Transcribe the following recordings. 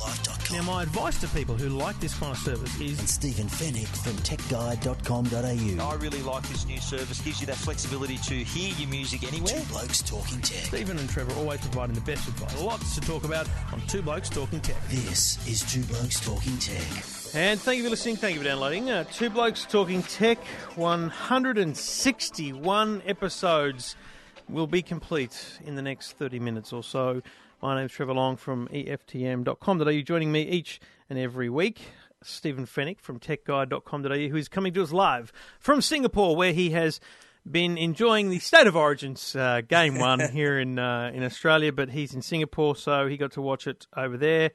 YourTechLife.com Now, my advice to people who like this kind of service is and Stephen Fenech from TechGuide.com.au. I really like this new service. Gives you that flexibility to hear your music anywhere. Two Blokes Talking Tech. Stephen and Trevor always providing the best advice. Lots to talk about on Two Blokes Talking Tech. This is Two Blokes Talking Tech. And thank you for listening. Thank you for downloading. Uh, Two Blokes Talking Tech, 161 episodes will be complete in the next 30 minutes or so. My name's Trevor Long from EFTM.com.au, joining me each and every week. Stephen Fenech from TechGuide.com.au, who is coming to us live from Singapore, where he has been enjoying the State of Origins uh, game one here in uh, in Australia, but he's in Singapore, so he got to watch it over there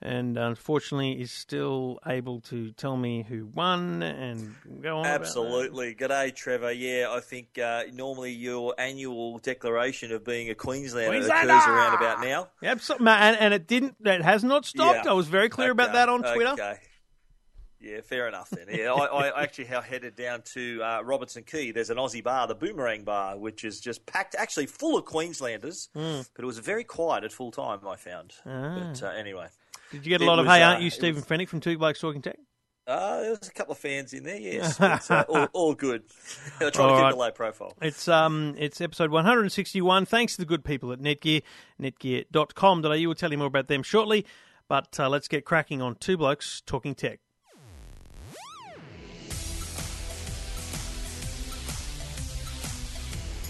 and unfortunately is still able to tell me who won and go on. Absolutely. G'day, Trevor. Yeah, I think uh, normally your annual declaration of being a Queenslander, Queenslander! occurs around about now. So, and, and it didn't. It has not stopped. Yeah. I was very clear about that on Twitter. Okay. Yeah, fair enough then. Yeah, I, I actually headed down to uh, Robertson Quay. There's an Aussie bar, the Boomerang Bar, which is just packed, actually full of Queenslanders, Hmm. but it was very quiet at full time, I found. Ah. But uh, anyway. Did you get a lot of was, "Hey, uh, aren't you it Stephen was- Fenech from Two Blokes Talking Tech"? Uh, there was a couple of fans in there, yes. Uh, all, all good. I try All to keep right. the low profile. It's um, it's episode 161. Thanks to the good people at Netgear, netgear.com.au. We'll tell you more about them shortly. But uh, let's get cracking on Two Blokes Talking Tech.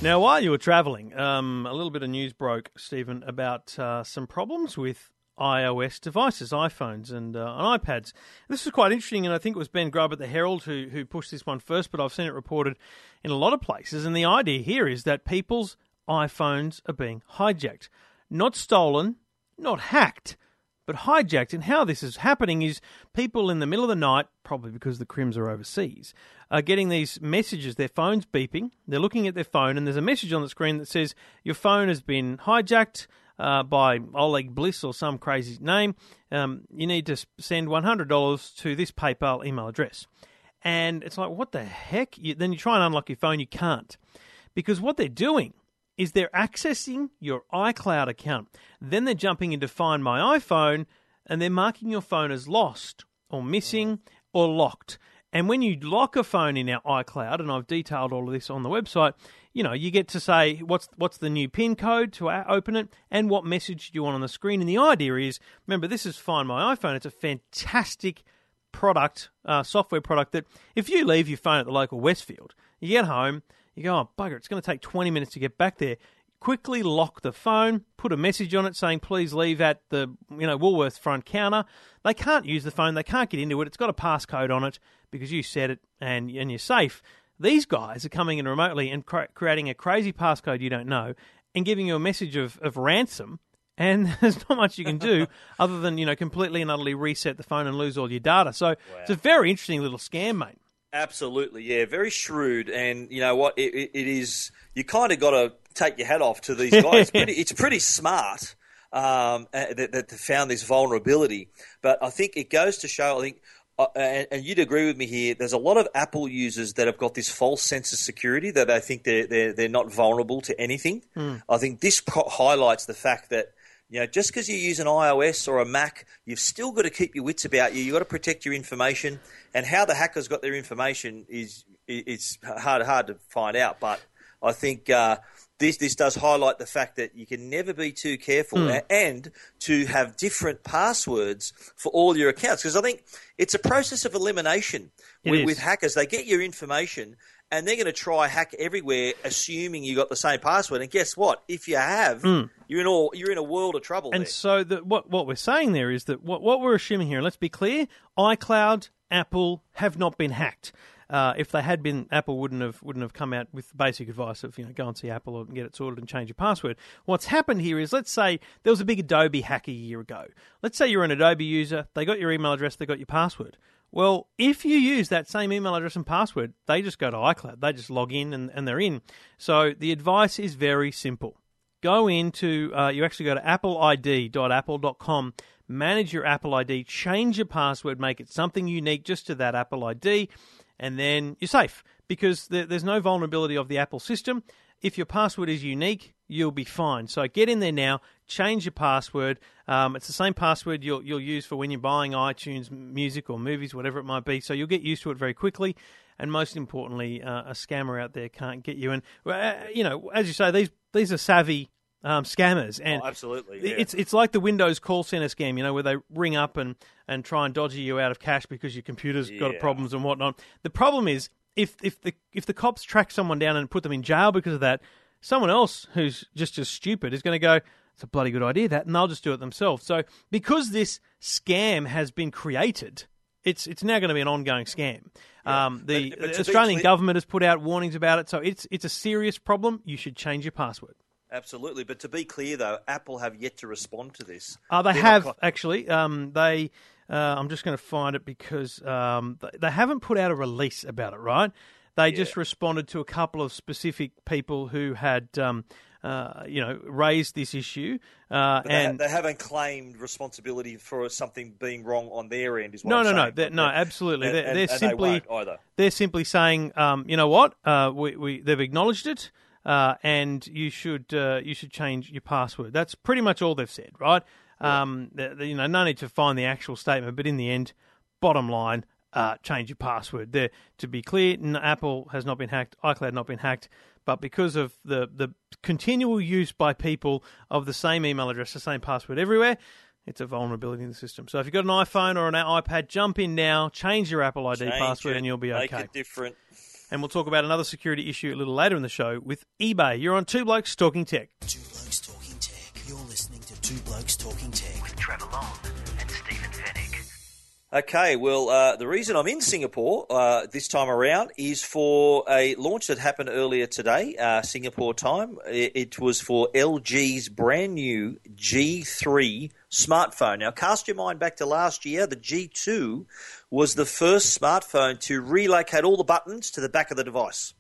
Now, while you were travelling, um, a little bit of news broke, Stephen, about uh, some problems with iOS devices, iPhones and, uh, and iPads. This was quite interesting, and I think it was Ben Grubb at the Herald who, who pushed this one first, but I've seen it reported in a lot of places. And the idea here is that people's iPhones are being hijacked. Not stolen, not hacked, but hijacked. And how this is happening is people in the middle of the night, probably because the crims are overseas, are getting these messages, their phone's beeping, they're looking at their phone, and there's a message on the screen that says, Your phone has been hijacked uh, by Oleg Pliss or some crazy name. Um, you need to send $100 to this PayPal email address. And it's like, what the heck? You, then you try and unlock your phone, you can't. Because what they're doing is they're accessing your iCloud account. Then they're jumping into Find My iPhone and they're marking your phone as lost or missing or locked. And when you lock a phone in our iCloud, and I've detailed all of this on the website, you know, you get to say what's what's the new PIN code to open it and what message do you want on the screen. And the idea is, remember, this is Find My iPhone. It's a fantastic product, uh, software product that if you leave your phone at the local Westfield, you get home, you go, oh, bugger, it's going to take 20 minutes to get back there. Quickly lock the phone, put a message on it saying, please leave at the, you know, Woolworths front counter. They can't use the phone. They can't get into it. It's got a passcode on it because you set it and, and you're safe. These guys are coming in remotely and cra- creating a crazy passcode you don't know and giving you a message of, of ransom and there's not much you can do other than you know completely and utterly reset the phone and lose all your data. So it's a very interesting little scam, mate. Absolutely, yeah, very shrewd, and you know what? It, it, it is. You kind of got to take your hat off to these guys. It's pretty, it's pretty smart um, uh, that, that they found this vulnerability, but I think it goes to show. I think. Uh, and, and you'd agree with me here. There's a lot of Apple users that have got this false sense of security that they think they're they're, they're not vulnerable to anything. I think this co- highlights the fact that you know, just because you use an iOS or a Mac, you've still got to keep your wits about you. You've got to protect your information. And how the hackers got their information is it's hard hard to find out. But I think uh, this this does highlight the fact that you can never be too careful hmm. a- and to have different passwords for all your accounts. Because I think it's a process of elimination with, with hackers. They get your information. And they're going to try hack everywhere, assuming you got the same password. And guess what? If you have, hmm. you're in all you're in a world of trouble. And there. so the, what what we're saying there is that what what we're assuming here. Let's be clear: iCloud, Apple have not been hacked. Uh, if they had been, Apple wouldn't have wouldn't have come out with basic advice of you know go and see Apple and get it sorted and change your password. What's happened here is let's say there was a big Adobe hack a year ago. Let's say you're an Adobe user, they got your email address, they got your password. Well, if you use that same email address and password, they just go to iCloud. They just log in and, and they're in. So the advice is very simple. Go into, uh, you actually go to appleid.apple.com, manage your Apple ID, change your password, make it something unique just to that Apple ID, and then you're safe because there's no vulnerability of the Apple system. If your password is unique, you'll be fine. So get in there now, change your password. Um, it's the same password you'll you'll use for when you're buying iTunes music or movies, whatever it might be. So you'll get used to it very quickly. And most importantly, uh, a scammer out there can't get you. And uh, you know, as you say, these these are savvy um, scammers, and Oh, absolutely, yeah. it's it's like the Windows call center scam, you know, where they ring up and and try and dodge you out of cash because your computer's got problems and whatnot. The problem is if if the if the cops track someone down and put them in jail because of that, someone else who's just as stupid is going to go. It's a bloody good idea that, and they'll just do it themselves. So because this scam has been created, it's it's now going to be an ongoing scam. Um, the, But- but the Australian government has put out warnings about it, so it's it's a serious problem. You should change your password. Absolutely. But to be clear, though, Apple have yet to respond to this. Uh, they They're have actually. Um, they. Uh, I'm just going to find it because um, th- they haven't put out a release about it. Right? They just responded to a couple of specific people who had, um, uh, you know, raised this issue. Uh, they, ha- and they haven't claimed responsibility for something being wrong on their end. Is what no, I'm no, no, they're, no, absolutely. and- They're, and- they're and they simply won't either. they're simply saying, um, you know what, uh, we, we they've acknowledged it, uh, and you should uh, you should change your password. That's pretty much all they've said, right? Um, the- the- you know, no need to find the actual statement, but in the end, bottom line, uh, change your password. There, to be clear, Apple has not been hacked, iCloud not been hacked, but because of the the continual use by people of the same email address, the same password everywhere. It's a vulnerability in the system. So if you've got an iPhone or an iPad, jump in now, change your Apple ID Change password, it, and you'll be Make okay. it different. And we'll talk about another security issue a little later in the show with eBay. You're on Two Blokes Talking Tech. Two Blokes Talking Tech. You're listening to Two Blokes Talking Tech. with Trevor Long and Stephen Fenech. Okay, well, uh, the reason I'm in Singapore uh, this time around is for a launch that happened earlier today, uh, Singapore time. It, it was for LG's brand new G3 smartphone. Now, cast your mind back to last year. The G2 was the first smartphone to relocate all the buttons to the back of the device.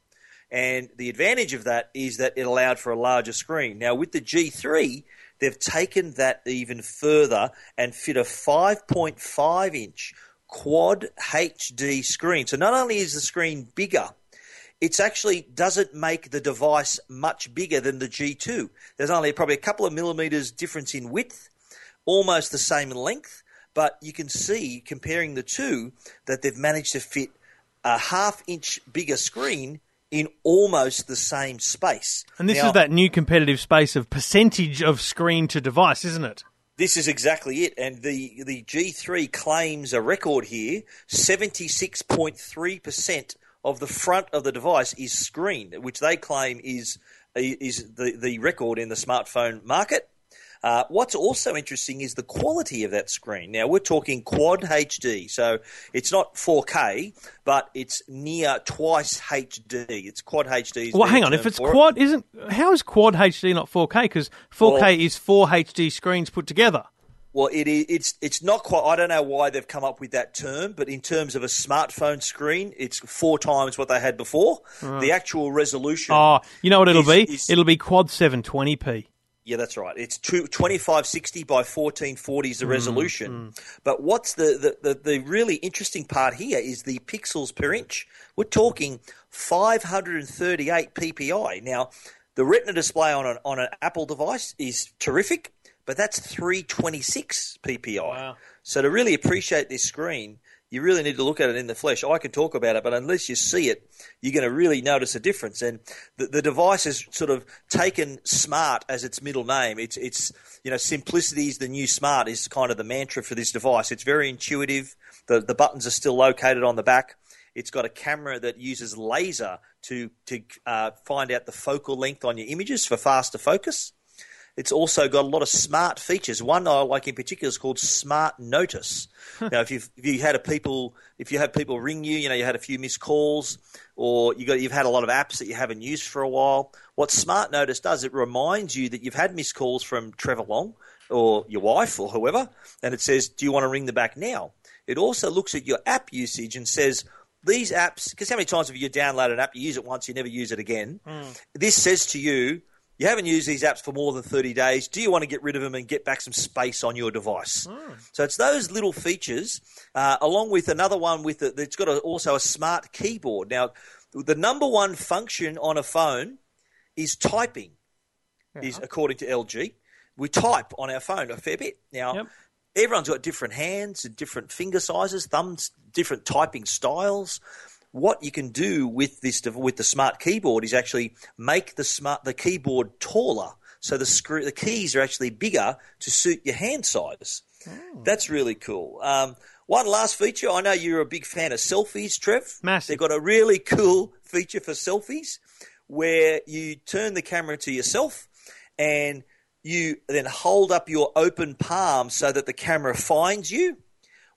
And the advantage of that is that it allowed for a larger screen. Now, with the G3, they've taken that even further and fit a 5.5 inch quad HD screen. So not only is the screen bigger, it actually doesn't make the device much bigger than the G2. There's only probably a couple of millimeters difference in width, almost the same length, but you can see comparing the two that they've managed to fit a half inch bigger screen in almost the same space. And this Now- is that new competitive space of percentage of screen to device, isn't it? This is exactly it, and the the G3 claims a record here: seventy six point three percent of the front of the device is screen, which they claim is is the the record in the smartphone market. Uh, what's also interesting is the quality of that screen. Now we're talking quad HD, so it's not 4K, but it's near twice HD. It's quad HD. Well, hang on. If it's quad, isn't how is quad HD not 4K? Because 4K Well- is four HD screens put together. Well, it is. It's it's not quite. I don't know why they've come up with that term, but in terms of a smartphone screen, it's four times what they had before. The actual resolution. Oh, you know what it'll is- be? is- it'll be quad 720p. Yeah, that's right. It's two, 2560 by 1440 is the mm, resolution. Mm. But what's the, the, the, the really interesting part here is the pixels per inch. We're talking 538 ppi. Now, the Retina display on an, on an Apple device is terrific, but that's 326 ppi. So to really appreciate this screen, you really need to look at it in the flesh. I can talk about it, but unless you see it, you're going to really notice a difference. And the, the device has sort of taken smart as its middle name. It's, it's, you know, simplicity is the new smart is kind of the mantra for this device. It's very intuitive. The, the buttons are still located on the back. It's got a camera that uses laser to, to uh, find out the focal length on your images for faster focus. It's also got a lot of smart features. One I like in particular is called Smart Notice. now, if you've if you had a people if you have people ring you, you know you had a few missed calls, or you got you've had a lot of apps that you haven't used for a while. What Smart Notice does, it reminds you that you've had missed calls from Trevor Long or your wife or whoever, and it says, "Do you want to ring them back now?" it also looks at your app usage and says these apps. Because how many times have you downloaded an app, you use it once, you never use it again? Hmm. This says to you. You haven't used these apps for more than 30 days. Do you want to get rid of them and get back some space on your device? So it's those little features, uh, along with another one with the, it's got a, also a smart keyboard. Now, the number one function on a phone is typing, is according to LG. We type on our phone a fair bit. Now, Yep. everyone's got different hands and different finger sizes, thumbs, different typing styles. What you can do with this with the smart keyboard is actually make the smart the keyboard taller, so the screw the keys are actually bigger to suit your hand size. That's really cool. Um, one last feature. I know you're a big fan of selfies, Trev. Massive. They've got a really cool feature for selfies where you turn the camera to yourself and you then hold up your open palm so that the camera finds you.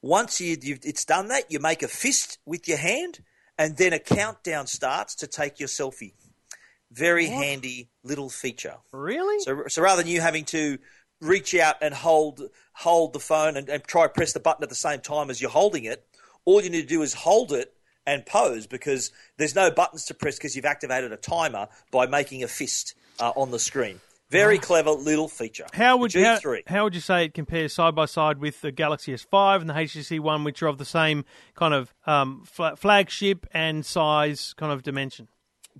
Once you, you've, it's done that, you make a fist with your hand, and then a countdown starts to take your selfie. Very handy little feature. Really? So, so rather than you having to reach out and hold hold the phone and, and try to press the button at the same time as you're holding it, all you need to do is hold it and pose because there's no buttons to press because you've activated a timer by making a fist uh, on the screen. Very clever little feature. How would The how, how would you say it compares side by side with the Galaxy S5 and the HTC One, which are of the same kind of um, fla- flagship and size kind of dimension?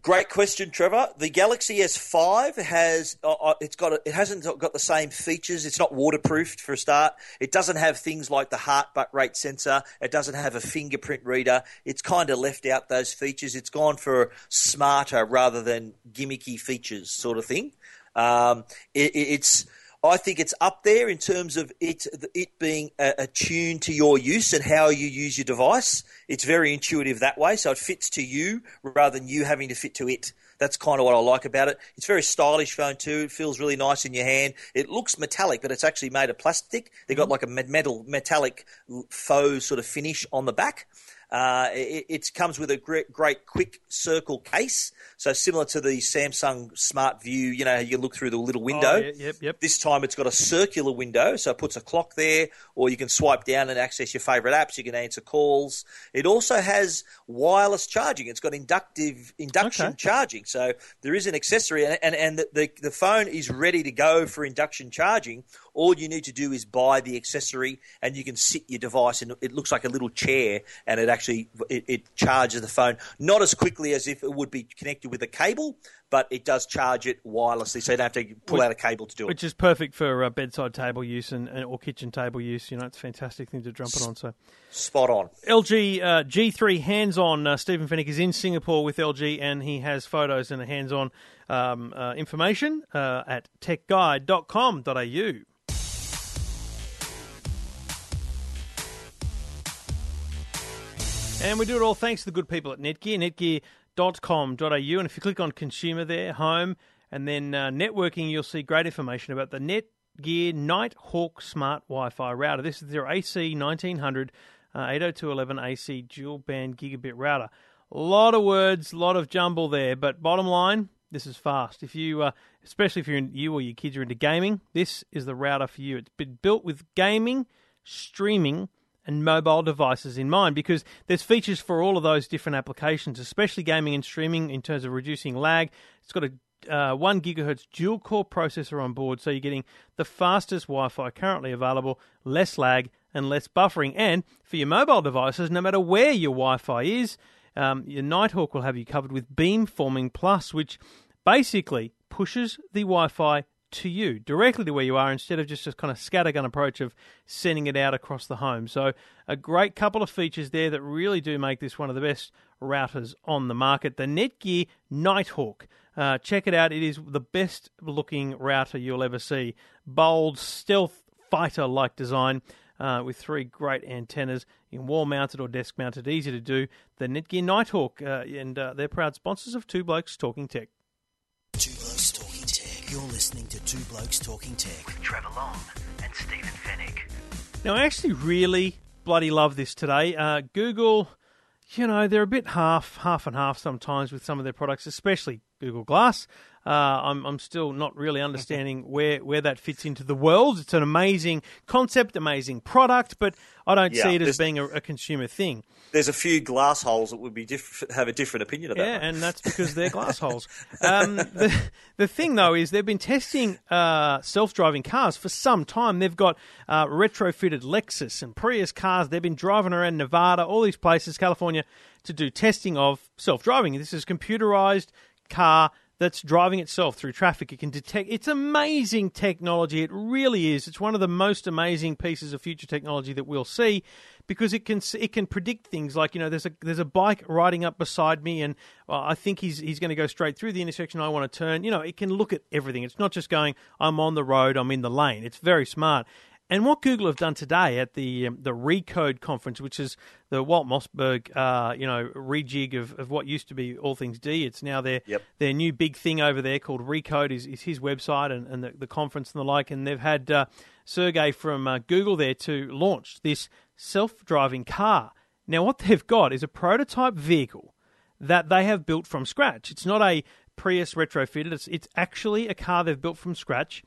Great question, Trevor. The Galaxy S5 has uh, uh, it's got a, it hasn't got the same features. It's not waterproofed for a start. It doesn't have things like the heart rate sensor. It doesn't have a fingerprint reader. It's kind of left out those features. It's gone for smarter rather than gimmicky features, sort of thing. Um, it, it- it's I think it's up there in terms of it it being uh, attuned to your use and how you use your device. It's very intuitive that way, so it fits to you rather than you having to fit to it. That's kind of what I like about it. It's a very stylish phone too. It feels really nice in your hand. It looks metallic, but it's actually made of plastic. They've got like a metal metallic faux sort of finish on the back. Uh, it, it comes with a great, great quick circle case, so similar to the Samsung Smart View. You know, you look through the little window. Oh, yeah, yep, yep. This time it's got a circular window, so it puts a clock there, or you can swipe down and access your favorite apps. You can answer calls. It also has wireless charging. It's got inductive induction Okay. charging, so there is an accessory, and and, and the, the the phone is ready to go for induction charging. All you need to do is buy the accessory, and you can sit your device, and it looks like a little chair, and it actually it, it charges the phone not as quickly as if it would be connected with a cable, but it does charge it wirelessly, so you don't have to pull Which- out a cable to do it. Which is perfect for uh, bedside table use and, and or kitchen table use. You know, it's a fantastic thing to jump it on. So Spot on. LG uh, G3 hands-on. Uh, Stephen Fenech is in Singapore with LG, and he has photos and a hands-on um, uh, information uh, at techguide.com.au. And we do it all thanks to the good people at Netgear. Netgear, netgear.com.au. And if you click on consumer there, home, and then uh, networking, you'll see great information about the Netgear Nighthawk Smart Wi Fi router. This is their AC 1900 uh, 802.11 AC dual band gigabit router. A lot of words, a lot of jumble there, but bottom line, this is fast. If you, uh, especially if you're in, you or your kids are into gaming, this is the router for you. It's been built with gaming, streaming, and mobile devices in mind because there's features for all of those different applications, especially gaming and streaming in terms of reducing lag. It's got a uh, 1 gigahertz dual core processor on board, so you're getting the fastest Wi Fi currently available, less lag, and less buffering. And for your mobile devices, no matter where your Wi Fi is, um, your Nighthawk will have you covered with Beamforming Plus, which basically pushes the Wi Fi to you directly to where you are instead of just a kind of scattergun approach of sending it out across the home. So, a great couple of features there that really do make this one of the best routers on the market. The Netgear Nighthawk. Uh, check it out. It is the best looking router you'll ever see. Bold, stealth fighter like design. Uh, with three great antennas in wall mounted or desk mounted, easy to do. The Netgear Nighthawk, uh, and uh, they're proud sponsors of Two Blokes Talking Tech. You're listening to Two Blokes Talking Tech. with Trevor Long and Stephen Fenech. Now, I actually really bloody love this today. Uh, Google, you know, they're a bit half, half and half sometimes with some of their products, especially Google Glass. Uh, I'm, I'm still not really understanding where, where that fits into the world. It's an amazing concept, amazing product, but I don't Yeah, see it as being a, a consumer thing. There's a few glass holes that would be diff- have a different opinion about. That. Yeah, that. and that's because they're glass holes. Um, the, the thing, though, is they've been testing uh, self driving cars for some time. They've got uh, retrofitted Lexus and Prius cars. They've been driving around Nevada, all these places, California, to do testing of self driving. This is computerized car that's driving itself through traffic. It can detect. It's amazing technology. It really is. It's one of the most amazing pieces of future technology that we'll see because it can it can predict things like you know there's a there's a bike riding up beside me and well, I think he's he's going to go straight through the intersection I want to turn. You know, it can look at everything. It's not just going I'm on the road, I'm in the lane. It's very smart. And what Google have done today at the um, the Recode conference, which is the Walt Mossberg, uh, you know, rejig of, of what used to be All Things D, it's now their Yep. their new big thing over there called Recode is, is his website and, and the, the conference and the like. And they've had uh, Sergey from uh, Google there to launch this self driving car. Now, what they've got is a prototype vehicle that they have built from scratch. It's not a Prius retrofitted. It's it's actually a car they've built from scratch.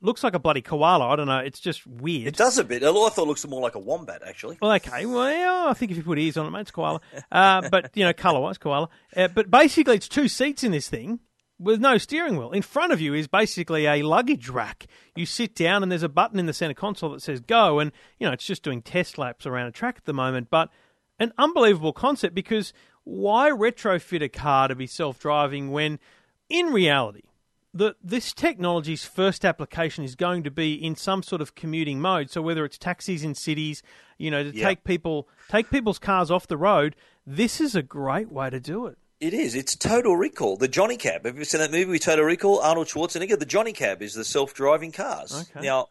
Looks like a bloody koala. I don't know. It's just weird. It does a bit. I thought it looks more like a wombat, actually. Well, okay. Well, I think if you put ears on it, mate, it's koala. Uh, but you know, colour-wise, koala. Uh, but basically, it's two seats in this thing with no steering wheel. In front of you is basically a luggage rack. You sit down, and there's a button in the centre console that says "Go," and you know it's just doing test laps around a track at the moment. But an unbelievable concept because why retrofit a car to be self-driving when, in reality, the, this technology's first application is going to be in some sort of commuting mode. So whether it's taxis in cities, you know, to Yeah. take people take people's cars off the road, this is a great way to do it. It is. It's Total Recall. The Johnny Cab. Have you seen that movie with Total Recall? Arnold Schwarzenegger. The Johnny Cab is the self-driving cars. Okay. Now,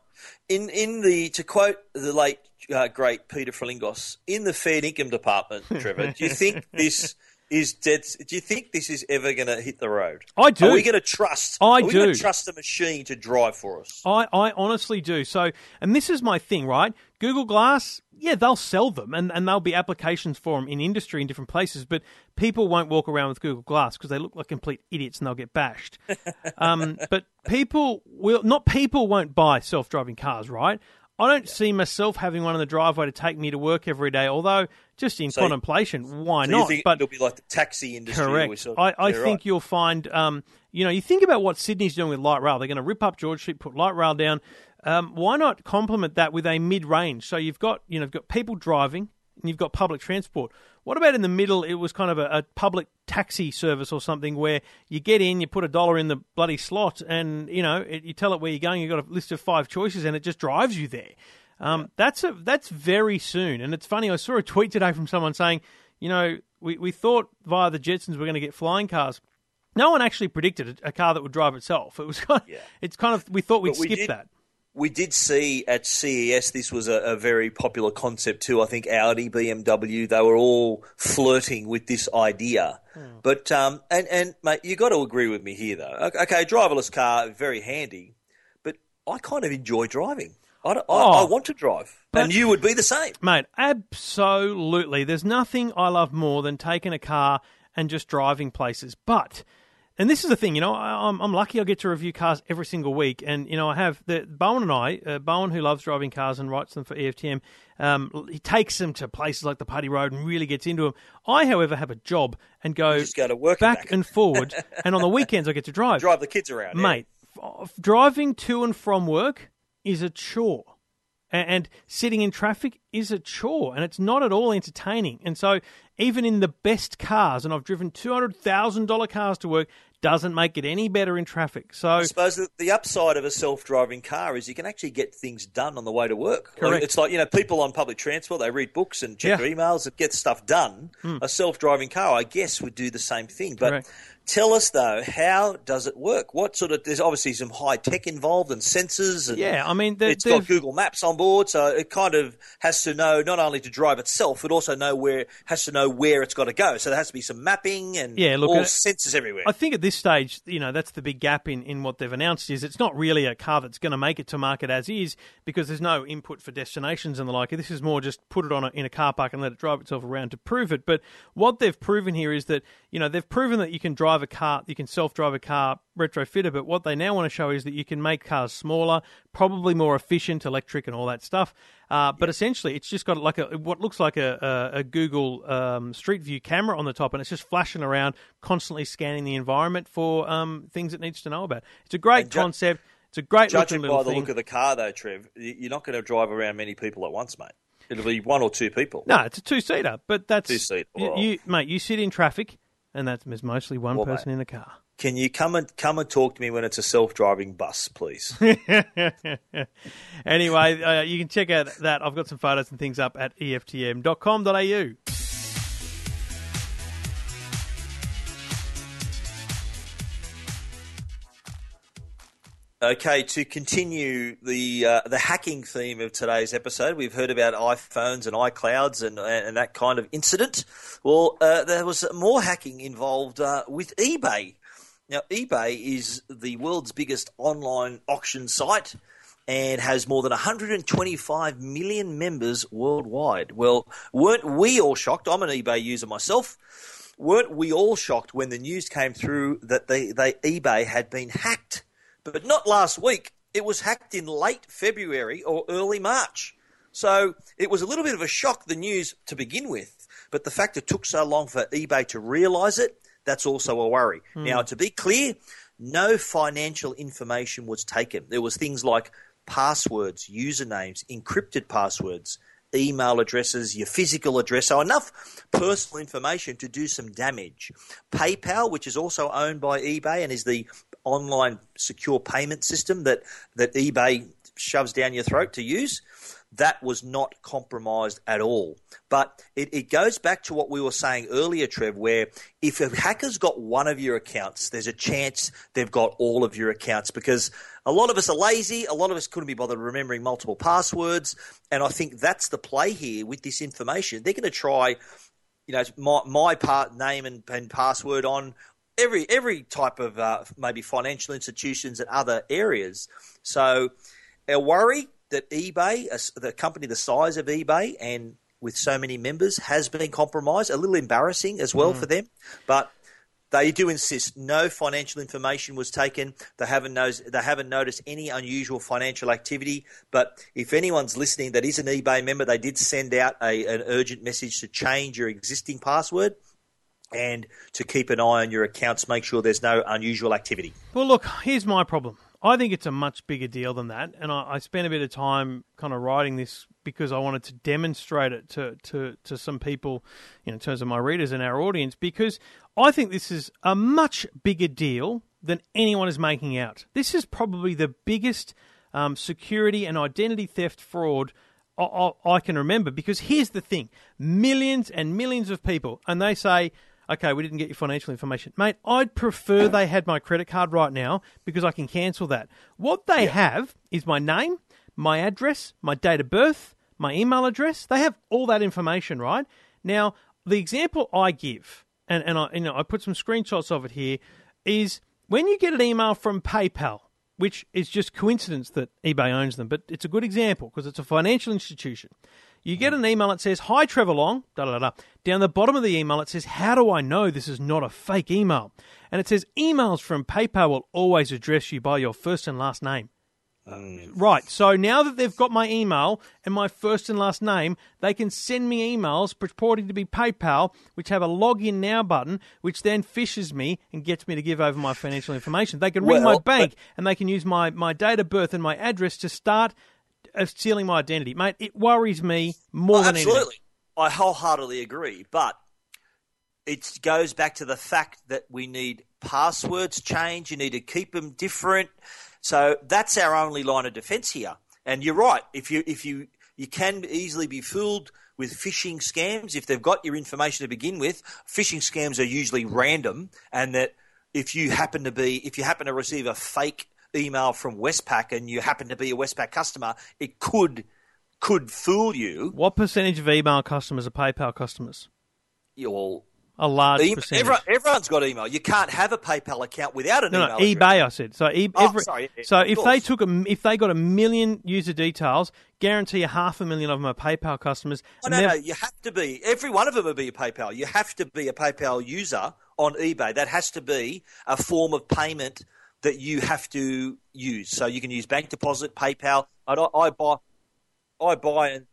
in in the to quote the late uh, great Peter Frilingos, in the fair income department, Trevor, do you think this is dead? Do you think this is ever going to hit the road? I do. Are we going to trust? I are do. trust a machine to drive for us? I, I honestly do. So, and this is my thing, right? Google Glass, yeah, they'll sell them and, and there'll be applications for them in industry in different places, but people won't walk around with Google Glass because they look like complete idiots and they'll get bashed. um, but people will, not people won't buy self driving cars, right? I don't see myself having one in the driveway to take me to work every day, although just in So- contemplation, why So not? you think but it'll be like the taxi industry? Correct. saw- I, I Yeah, think right. you'll find, um, you know, you think about what Sydney's doing with light rail. They're going to rip up George Street, put light rail down. Um, why not complement that with a mid-range? So you've got, you know, you've got people driving and you've got public transport. What about in the middle? It was kind of a, a public taxi service or something where you get in, you put a dollar in the bloody slot, and you know, it, you tell it where you're going. You've got a list of five choices, and it just drives you there. Um, That's a that's very soon, and it's funny. I saw a tweet today from someone saying, you know, we, we thought via the Jetsons we're going to get flying cars. No one actually predicted a, a car that would drive itself. It was kind of, Yeah. it's kind of we thought we'd But we skip did- that. We did see at CES this was a, a very popular concept too. I think Audi, BMW, they were all flirting with this idea. Hmm. But um, and and mate, you got to agree with me here though. Okay, okay, driverless car very handy, but I kind of enjoy driving. I, I, Oh. I want to drive, and you would be the same. Mate, absolutely. There's nothing I love more than taking a car and just driving places. But, and this is the thing, you know, I, I'm, I'm lucky I get to review cars every single week. And, you know, I have the Bowen and I, uh, Bowen, who loves driving cars and writes them for EFTM, um, he takes them to places like the Putty Road and really gets into them. I, however, have a job and go, go to work back, back. and forward. and on the weekends, I get to drive. Drive the kids around, yeah. Mate, f- driving to and from work is a chore. And sitting in traffic is a chore, and it's not at all entertaining. And so, even in the best cars, and I've driven two hundred thousand dollar cars to work, doesn't make it any better in traffic. So, I suppose that the upside of a self-driving car is you can actually get things done on the way to work. Like, Correct. it's like you know people on public transport they read books and check Yeah. emails and get stuff done. Hmm. A self-driving car, I guess, would do the same thing. But Correct. Tell us though, how does it work? What sort of? There's obviously some high tech involved and sensors. And yeah, I mean, the, it's got Google Maps on board, so it kind of has to know not only to drive itself, but also know where has to know where it's got to go. So there has to be some mapping and Yeah, look, all uh, sensors everywhere. I think at this stage, you know, that's the big gap in, in what they've announced is it's not really a car that's going to make it to market as is because there's no input for destinations and the like. This is more just put it on a, in a car park and let it drive itself around to prove it. But what they've proven here is that, you know, they've proven that you can drive a car, you can self-drive a car retrofitted, but what they now want to show is that you can make cars smaller, probably more efficient, electric and all that stuff. Uh, but essentially, it's just got like a what looks like a, a, a Google um, Street View camera on the top, and it's just flashing around, constantly scanning the environment for um, things it needs to know about. It's a great ju- concept. It's a great Judging by the thing. look of the car, though, Trev, you're not going to drive around many people at once, mate. It'll be one or two people. no, it's a two seater, but that's Two-seater, You, you, mate. You sit in traffic, and that's mostly one Well, person in the car. Can you come and come and talk to me when it's a self-driving bus, please? anyway, uh, you can check out that. I've got some photos and things up at eftm.com.au. Okay, to continue the uh, the hacking theme of today's episode, we've heard about iPhones and iClouds and and that kind of incident. Well, uh, there was more hacking involved uh, with eBay. Now, eBay is the world's biggest online auction site and has more than 125 million members worldwide. Well, weren't we all shocked? I'm an eBay user myself. Weren't we all shocked when the news came through that they, they eBay had been hacked? But not last week. It was hacked in late February or early March. So it was a little bit of a shock, the news to begin with. But the fact it took so long for eBay to realise it, that's also a worry. Hmm. Now, to be clear, no financial information was taken. There was things like passwords, usernames, encrypted passwords, email addresses, your physical address, so enough personal information to do some damage. PayPal, which is also owned by eBay and is the online secure payment system that, that eBay shoves down your throat to use, that was not compromised at all. But it, it goes back to what we were saying earlier, Trev, where if a hacker's got one of your accounts, there's a chance they've got all of your accounts because a lot of us are lazy. A lot of us couldn't be bothered remembering multiple passwords. And I think that's the play here with this information. They're going to try, you know, my, my part, name and, and password on every every type of uh, maybe financial institutions and other areas. So our worry that eBay, the company the size of eBay and with so many members, has been compromised. A little embarrassing as well for them, but. They do insist no financial information was taken. They haven't knows, they haven't noticed any unusual financial activity. But if anyone's listening that is an eBay member, they did send out a, an urgent message to change your existing password and to keep an eye on your accounts, make sure there's no unusual activity. Well, look, here's my problem. I think it's a much bigger deal than that, and I, I spent a bit of time kind of writing this because I wanted to demonstrate it to, to, to some people, you know, in terms of my readers and our audience, because I think this is a much bigger deal than anyone is making out. This is probably the biggest um, security and identity theft fraud I, I, I can remember. Because here's the thing: millions and millions of people, and they say, "Okay, we didn't get your financial information, mate. I'd prefer they had my credit card right now because I can cancel that." What they have is my name, my address, my date of birth, my email address. They have all that information, right? Now, the example I give, and, and I you know I put some screenshots of it here, is when you get an email from PayPal, which is just coincidence that eBay owns them, but it's a good example because it's a financial institution. You get an email that says, Hi, Trevor Long, da da da. Down the bottom of the email, it says, How do I know this is not a fake email? And it says, Emails from PayPal will always address you by your first and last name. Um, right. So now that they've got my email and my first and last name, they can send me emails purporting to be PayPal, which have a login now button, which then phishes me and gets me to give over my financial information. They can ring my Well, bank and they can use my, my date of birth and my address to start stealing my identity. Mate, it worries me more Oh, than anything. absolutely. I wholeheartedly agree. But it goes back to the fact that we need passwords change. You need to keep them different. So that's our only line of defense here. And you're right. If you if you you can easily be fooled with phishing scams if they've got your information to begin with. Phishing scams are usually random, and that if you happen to be if you happen to receive a fake email from Westpac and you happen to be a Westpac customer, it could could fool you. What percentage of email customers are PayPal customers? Well, a large Email- percentage. everyone, everyone's got email. You can't have a PayPal account without an no, email. no, eBay. I said so. E- Oh, every, sorry, yeah, so if they took a, if they got a million user details, guarantee you half a million of them are PayPal customers. Oh, no, no, you have to be. Every one of them will be a PayPal. You have to be a PayPal user on eBay. That has to be a form of payment that you have to use. So you can use bank deposit, PayPal. I, I buy, I buy and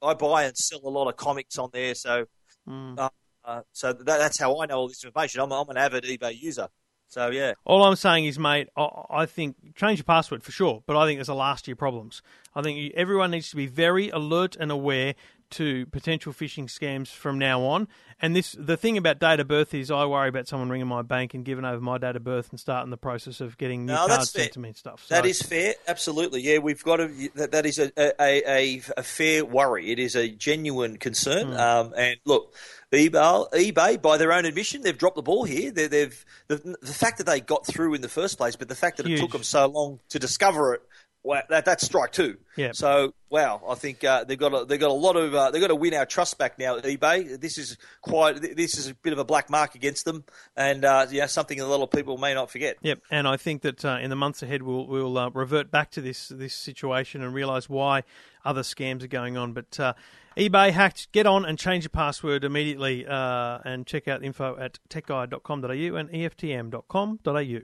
I buy and sell a lot of comics on there. So, Hmm. uh, uh, so that, that's how I know all this information. I'm, I'm an avid eBay user. So yeah. All I'm saying is, mate, I, I think change your password for sure, but I think there's a last year problems. I think everyone needs to be very alert and aware to potential phishing scams from now on. And this, the thing about date of birth is, I worry about someone ringing my bank and giving over my date of birth and starting the process of getting new No, cards sent to me and stuff. So, That is fair, absolutely. Yeah, we've got to. That, that is a, a, a, a fair worry. It is a genuine concern. Hmm. Um, and look, eBay, eBay, by their own admission, they've dropped the ball here. They, they've the, the fact that they got through in the first place, but the fact that Huge. it took them so long to discover it. Wow, that, that's strike two. Yeah. So wow, I think uh, they've got a, they've got a lot of uh, they've got to win our trust back now. At eBay. This is quite this is a bit of a black mark against them, and uh, yeah, something a lot of people may not forget. Yep, and I think that uh, in the months ahead we'll we'll uh, revert back to this this situation and realise why other scams are going on. But uh, eBay hacked. Get on and change your password immediately, uh, and check out info at techguide.com.au and eftm.com.au.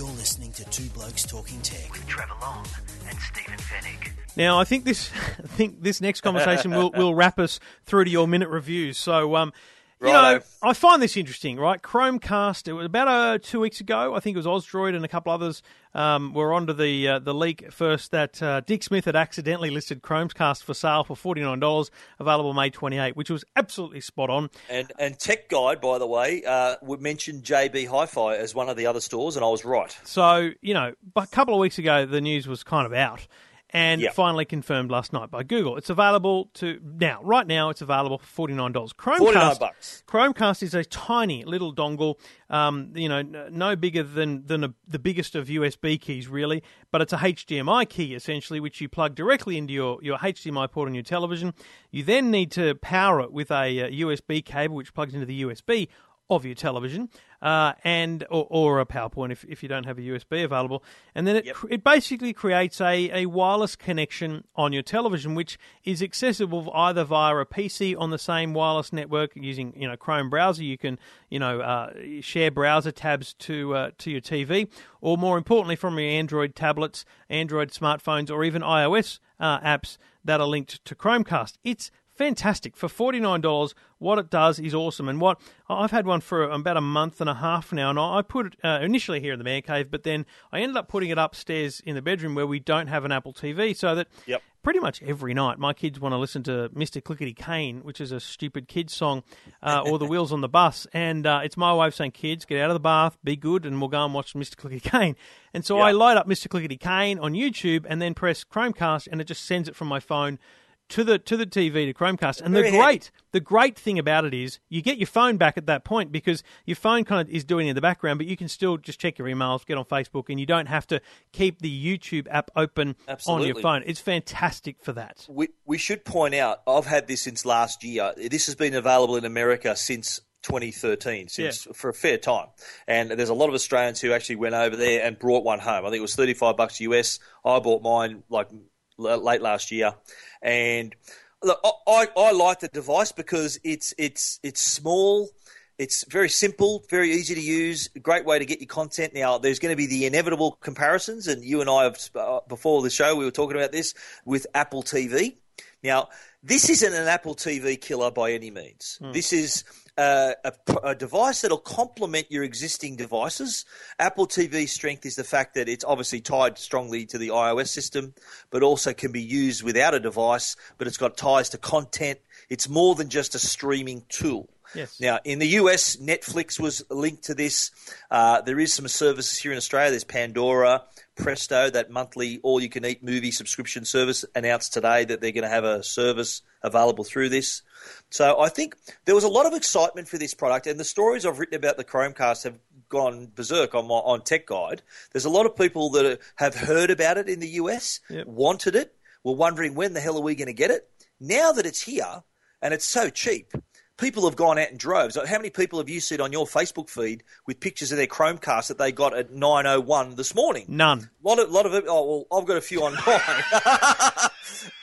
You're listening to Two Blokes Talking Tech. with Trevor Long and Stephen Fenech. Now, I think this I think this next conversation will will wrap us through to your minute reviews. So, um, you know, I find this interesting, right? Chromecast. It was about uh, two weeks ago. I think it was Ausdroid and a couple others um, were onto the uh, the leak first that uh, Dick Smith had accidentally listed Chromecast for sale for forty nine dollars, available May twenty eight, which was absolutely spot on. And and Tech Guide, by the way, uh, would mention JB Hi-Fi as one of the other stores, and I was right. So, you know, a couple of weeks ago, the news was kind of out and Yep. finally confirmed last night by Google. It's available to now, right now, it's available for $49. Chromecast, 49 bucks. Chromecast is a tiny little dongle, um, you know, no bigger than, than a, the biggest of USB keys, really, but it's a HDMI key, essentially, which you plug directly into your, your HDMI port on your television. You then need to power it with a, uh USB cable, which plugs into the USB of your television, uh, and or, or a PowerPoint if, if you don't have a USB available, and then it Yep. cr- it basically creates a, a wireless connection on your television, which is accessible either via a PC on the same wireless network using you know Chrome browser. You can you know uh, share browser tabs to uh, to your TV, or more importantly, from your Android tablets, Android smartphones, or even iOS uh, apps that are linked to Chromecast. It's fantastic. For $49 what it does is awesome. And what i've had one for about a month and a half now and i put it uh, initially here in the man cave but then i ended up putting it upstairs in the bedroom where we don't have an apple tv so that Yep. pretty much every night my kids want to listen to mr clickety kane which is a stupid kids song uh, or the wheels on the bus. And uh, it's my way of saying kids get out of the bath be good and we'll go and watch mr clickety kane. And so i light up mr clickety kane on youtube and then press chromecast and it just sends it from my phone to the to the TV to Chromecast. And the handy. great the great thing about it is you get your phone back at that point because your phone kind of is doing it in the background, but you can still just check your emails, get on Facebook, and you don't have to keep the YouTube app open on your phone. It's fantastic for that. We we should point out I've had this since last year. This has been available in America since 2013, since for a fair time. And there's a lot of Australians who actually went over there and brought one home. I think it was 35 bucks US. I bought mine like late last year, and look, I, I, like the device because it's it's it's small. It's very simple, very easy to use, great way to get your content. Now, there's going to be the inevitable comparisons, and you and I have, uh, before the show, we were talking about this with Apple TV. Now, this isn't an Apple TV killer by any means. This is uh, a, a device that'll complement your existing devices. Apple TV's strength is the fact that it's obviously tied strongly to the iOS system, but also can be used without a device, but it's got ties to content. It's more than just a streaming tool. Yes. Now, in the US, Netflix was linked to this. Uh, there is some services here in Australia. There's Pandora, Presto, that monthly all-you-can-eat movie subscription service, announced today that they're going to have a service available through this. So I think there was a lot of excitement for this product, and the stories I've written about the Chromecast have gone berserk on my, on Tech Guide. There's a lot of people that have heard about it in the US, Yep. wanted it, were wondering when the hell are we going to get it. Now that it's here and it's so cheap, people have gone out in droves. Like, How many people have you seen on your Facebook feed with pictures of their Chromecast that they got at 9:01 this morning? None. A lot of, lot of it. Oh well, I've got a few on mine.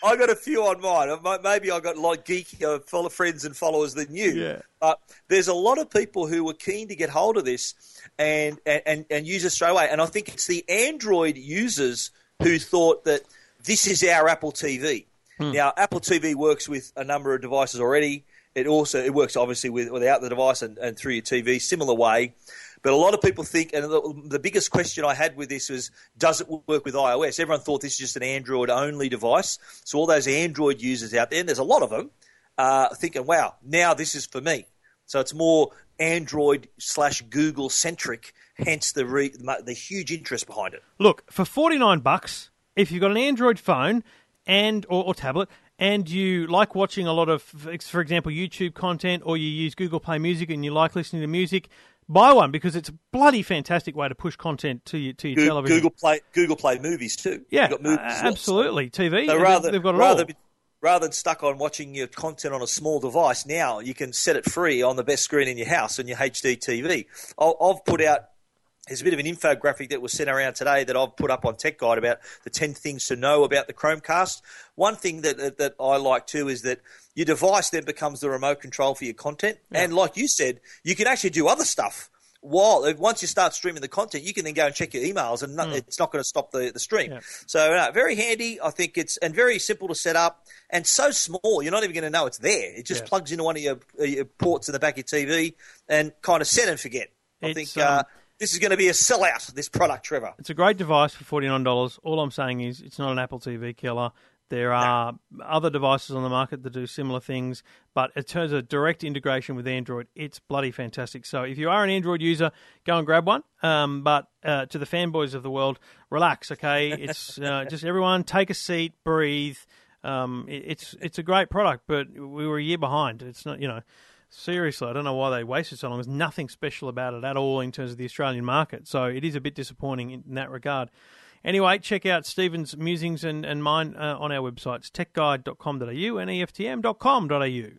I got a few on mine. Maybe I got uh, full of friends and followers than you. Yeah. But there's a lot of people who were keen to get hold of this and and and use it straight away. And I think it's the Android users who thought that this is our Apple TV. Now, Apple TV works with a number of devices already. It also it works obviously with without the device and, and through your TV, similar way. But a lot of people think, and the, the biggest question I had with this was, does it work with iOS? Everyone thought this is just an Android only device. So all those Android users out there, and there's a lot of them, uh, thinking, wow, now this is for me. So it's more Android slash Google centric, hence the re, the huge interest behind it. Look, for 49 bucks, if you've got an Android phone and or, or tablet and you like watching a lot of for example YouTube content or you use Google Play Music and you like listening to music, buy one because it's a bloody fantastic way to push content to your to your Goo- television. Google Play Google Play movies too. yeah, got movies uh, absolutely. TV, So rather, they've got it rather, all. rather than stuck on watching your content on a small device, now you can set it free on the best screen in your house on your HD TV. I've put out. There's a bit of an infographic that was sent around today that I've put up on Tech Guide about the 10 things to know about the Chromecast. One thing that, that, that I like too is that your device then becomes the remote control for your content. And like you said, you can actually do other stuff. While once you start streaming the content, you can then go and check your emails, and not, it's not going to stop the, the stream. Yeah. So uh, very handy. I think it's and very simple to set up, and so small you're not even going to know it's there. It just Yeah. plugs into one of your, uh, your ports in the back of your TV, and kind of set and forget. I It's, think uh, um, this is going to be a sellout. This product, Trevor. It's a great device for forty nine dollars. All I'm saying is it's not an Apple TV killer. There are other devices on the market that do similar things, but in terms of direct integration with Android, it's bloody fantastic. So if you are an Android user, go and grab one. Um, but uh, to the fanboys of the world, relax, okay? It's uh, just everyone take a seat, breathe. Um, it, it's it's a great product, but we were a year behind. It's not, you know. Seriously, I don't know why they wasted so long. There's nothing special about it at all in terms of the Australian market. So it is a bit disappointing in that regard. Anyway, check out Stephen's musings and, and mine uh, on our websites, techguide.com.au and eftm.com.au.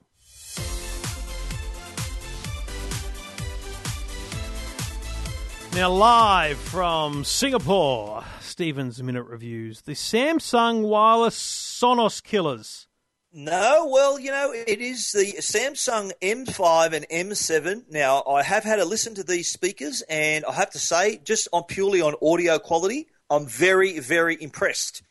Now, live from Singapore, Stephen's Minute Reviews, the Samsung Wireless Sonos Killers. No, well, you know, it is the Samsung M5 and M7. Now, I have had a listen to these speakers, and I have to say, just on purely on audio quality, I'm very, very impressed.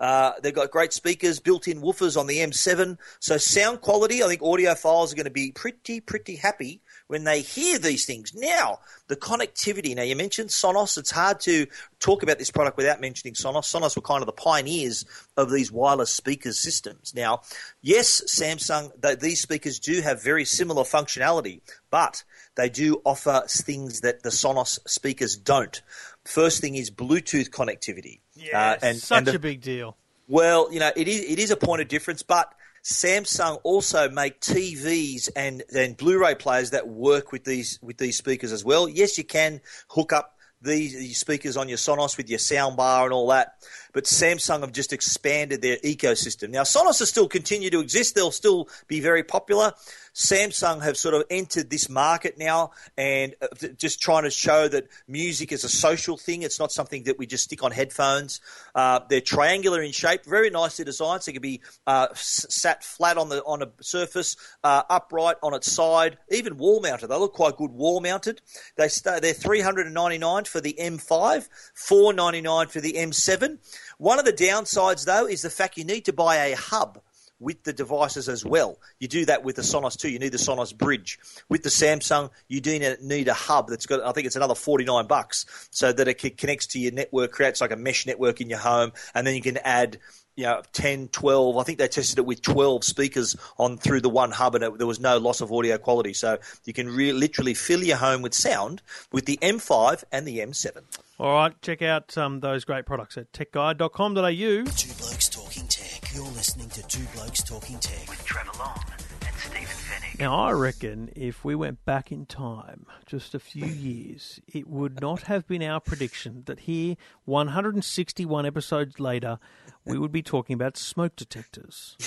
Uh, they've got great speakers, built-in woofers on the M7. So sound quality, I think audiophiles are going to be pretty, pretty happy when they hear these things. Now, the connectivity. Now, you mentioned Sonos. It's hard to talk about this product without mentioning Sonos. Sonos were kind of the pioneers of these wireless speakers systems. Now, yes, Samsung, th- these speakers do have very similar functionality, but they do offer things that the Sonos speakers don't. First thing is Bluetooth connectivity. Uh, and, such and the- a big deal. well, you know, it is it is a point of difference, but Samsung also make TVs and, and Blu-ray players that work with these with these speakers as well. Yes, you can hook up these, these speakers on your Sonos with your sound bar and all that, but Samsung have just expanded their ecosystem. Now, Sonos will still continue to exist; they'll still be very popular. Samsung have sort of entered this market now and uh, just trying to show that music is a social thing. It's not something that we just stick on headphones. Uh, they're triangular in shape, very nicely designed. So it can be uh, sat flat on the on a surface, uh, upright on its side, even wall mounted. They look quite good wall mounted. They start, they're three hundred and ninety nine for the M5, four ninety nine for the M7. One of the downsides though is the fact you need to buy a hub with the devices as well. You do that with the Sonos too. You need the Sonos bridge. With the Samsung, you do need a hub that's got, I think it's another 49 bucks so that it connects to your network, creates like a mesh network in your home, and then you can add you know, 10, 12. I think they tested it with 12 speakers on through the one hub, and it, there was no loss of audio quality. So you can re- literally fill your home with sound with the M5 and the M7. All right, check out um, those great products at techguide.com.au. Two Blokes Talking Tech. You're listening to Two Blokes Talking Tech. With Trevor Long and Stephen Fenech. Now, I reckon if we went back in time just a few years, it would not have been our prediction that here, 161 episodes later, we would be talking about smoke detectors.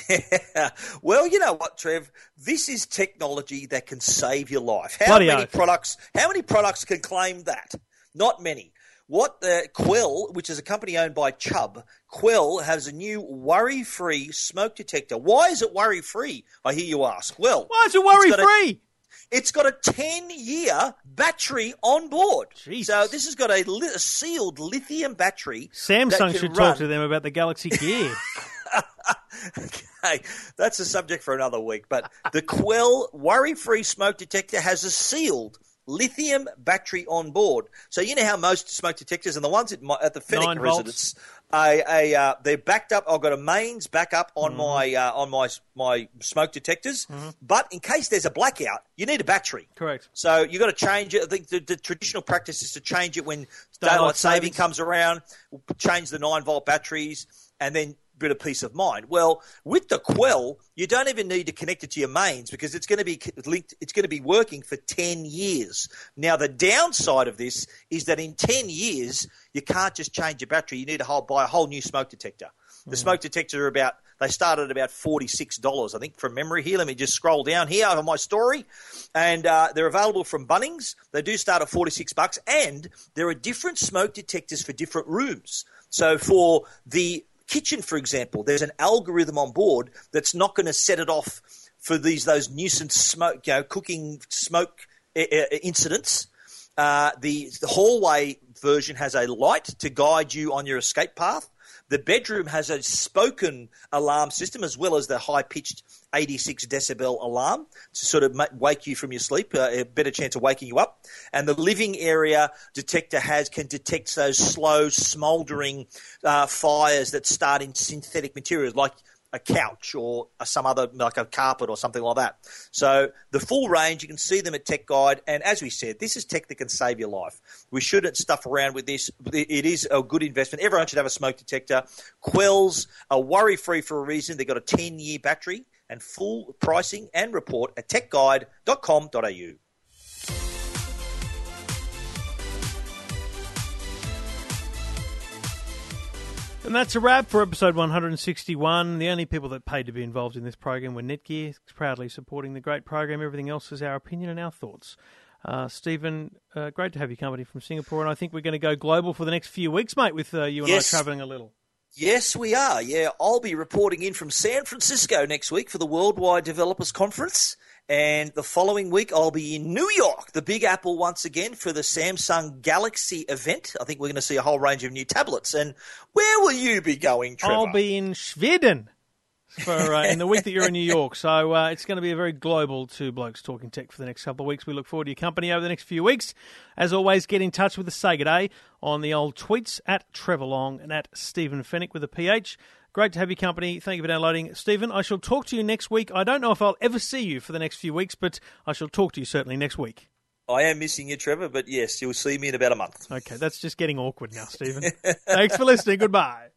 well, you know what, Trev? This is technology that can save your life. How Bloody many oath. products? How many products can claim that? Not many. What the Quell, which is a company owned by Chubb, Quell has a new worry-free smoke detector. Why is it worry-free? I hear you ask. Well, Why is it worry-free? It's got a 10 year battery on board. Jesus. So this has got a, li- a sealed lithium battery. Samsung should can talk to them about the Galaxy Gear. okay, that's a subject for another week. But the Quell worry free smoke detector has a sealed lithium battery on board. So you know how most smoke detectors and the ones at, my, at the Fennec Nine residence, a, a, uh, they're backed up. I've got a mains backup on Mm-hmm. my uh, on my my smoke detectors. But in case there's a blackout, you need a battery. Correct. So you've got to change it. I think the, the traditional practice is to change it when Daylight daylight saving comes around. Change the nine volt batteries, and then bit of peace of mind. Well, with the Quell, you don't even need to connect it to your mains because it's going to be linked. It's going to be working for ten years. Now, the downside of this is that in ten years, you can't just change your battery. You need to whole, buy a whole new smoke detector. The smoke detectors are about. They start at about forty six dollars, I think, from memory. Here, let me just scroll down here on my story, and uh, they're available from Bunnings. They do start at forty six bucks, and there are different smoke detectors for different rooms. So for the kitchen, for example, there's an algorithm on board that's not going to set it off for these those nuisance smoke, you know, cooking smoke incidents. Uh, the, the hallway version has a light to guide you on your escape path. The bedroom has a spoken alarm system as well as the high pitched 86 decibel alarm to sort of wake you from your sleep, uh, a better chance of waking you up. And the living area detector has can detect those slow, smouldering uh, fires that start in synthetic materials like a couch or some other like a carpet or something like that. So the full range, you can see them at Tech Guide, and as we said, this is tech that can save your life. We shouldn't stuff around with this. It is a good investment. Everyone should have a smoke detector. Quells are worry free for a reason. They've got a 10 year battery and full pricing and report at techguide.com.au. And that's a wrap for episode 161. The only people that paid to be involved in this program were Netgear, proudly supporting the great program. Everything else is our opinion and our thoughts. Uh, Stephen, uh, great to have your company from Singapore, and I think we're going to go global for the next few weeks, mate, with uh, you and Yes. I travelling a little. Yes, we are. Yeah, I'll be reporting in from San Francisco next week for the Worldwide Developers Conference. And the following week, I'll be in New York, the Big Apple, once again for the Samsung Galaxy event. I think we're going to see a whole range of new tablets. And where will you be going, Trevor? I'll be in Sweden for uh, in the week that you're in New York. So uh, it's going to be a very global two blokes talking tech for the next couple of weeks. We look forward to your company over the next few weeks. As always, get in touch with us. Say good day on the old tweets at Trevor Long and at Stephen Fenech with a PH. Great to have your company. Thank you for downloading. Stephen, I shall talk to you next week. I don't know if I'll ever see you for the next few weeks, but I shall talk to you certainly next week. I am missing you, Trevor, but yes, you'll see me in about a month. Okay, that's just getting awkward now, Stephen. Thanks for listening. Goodbye.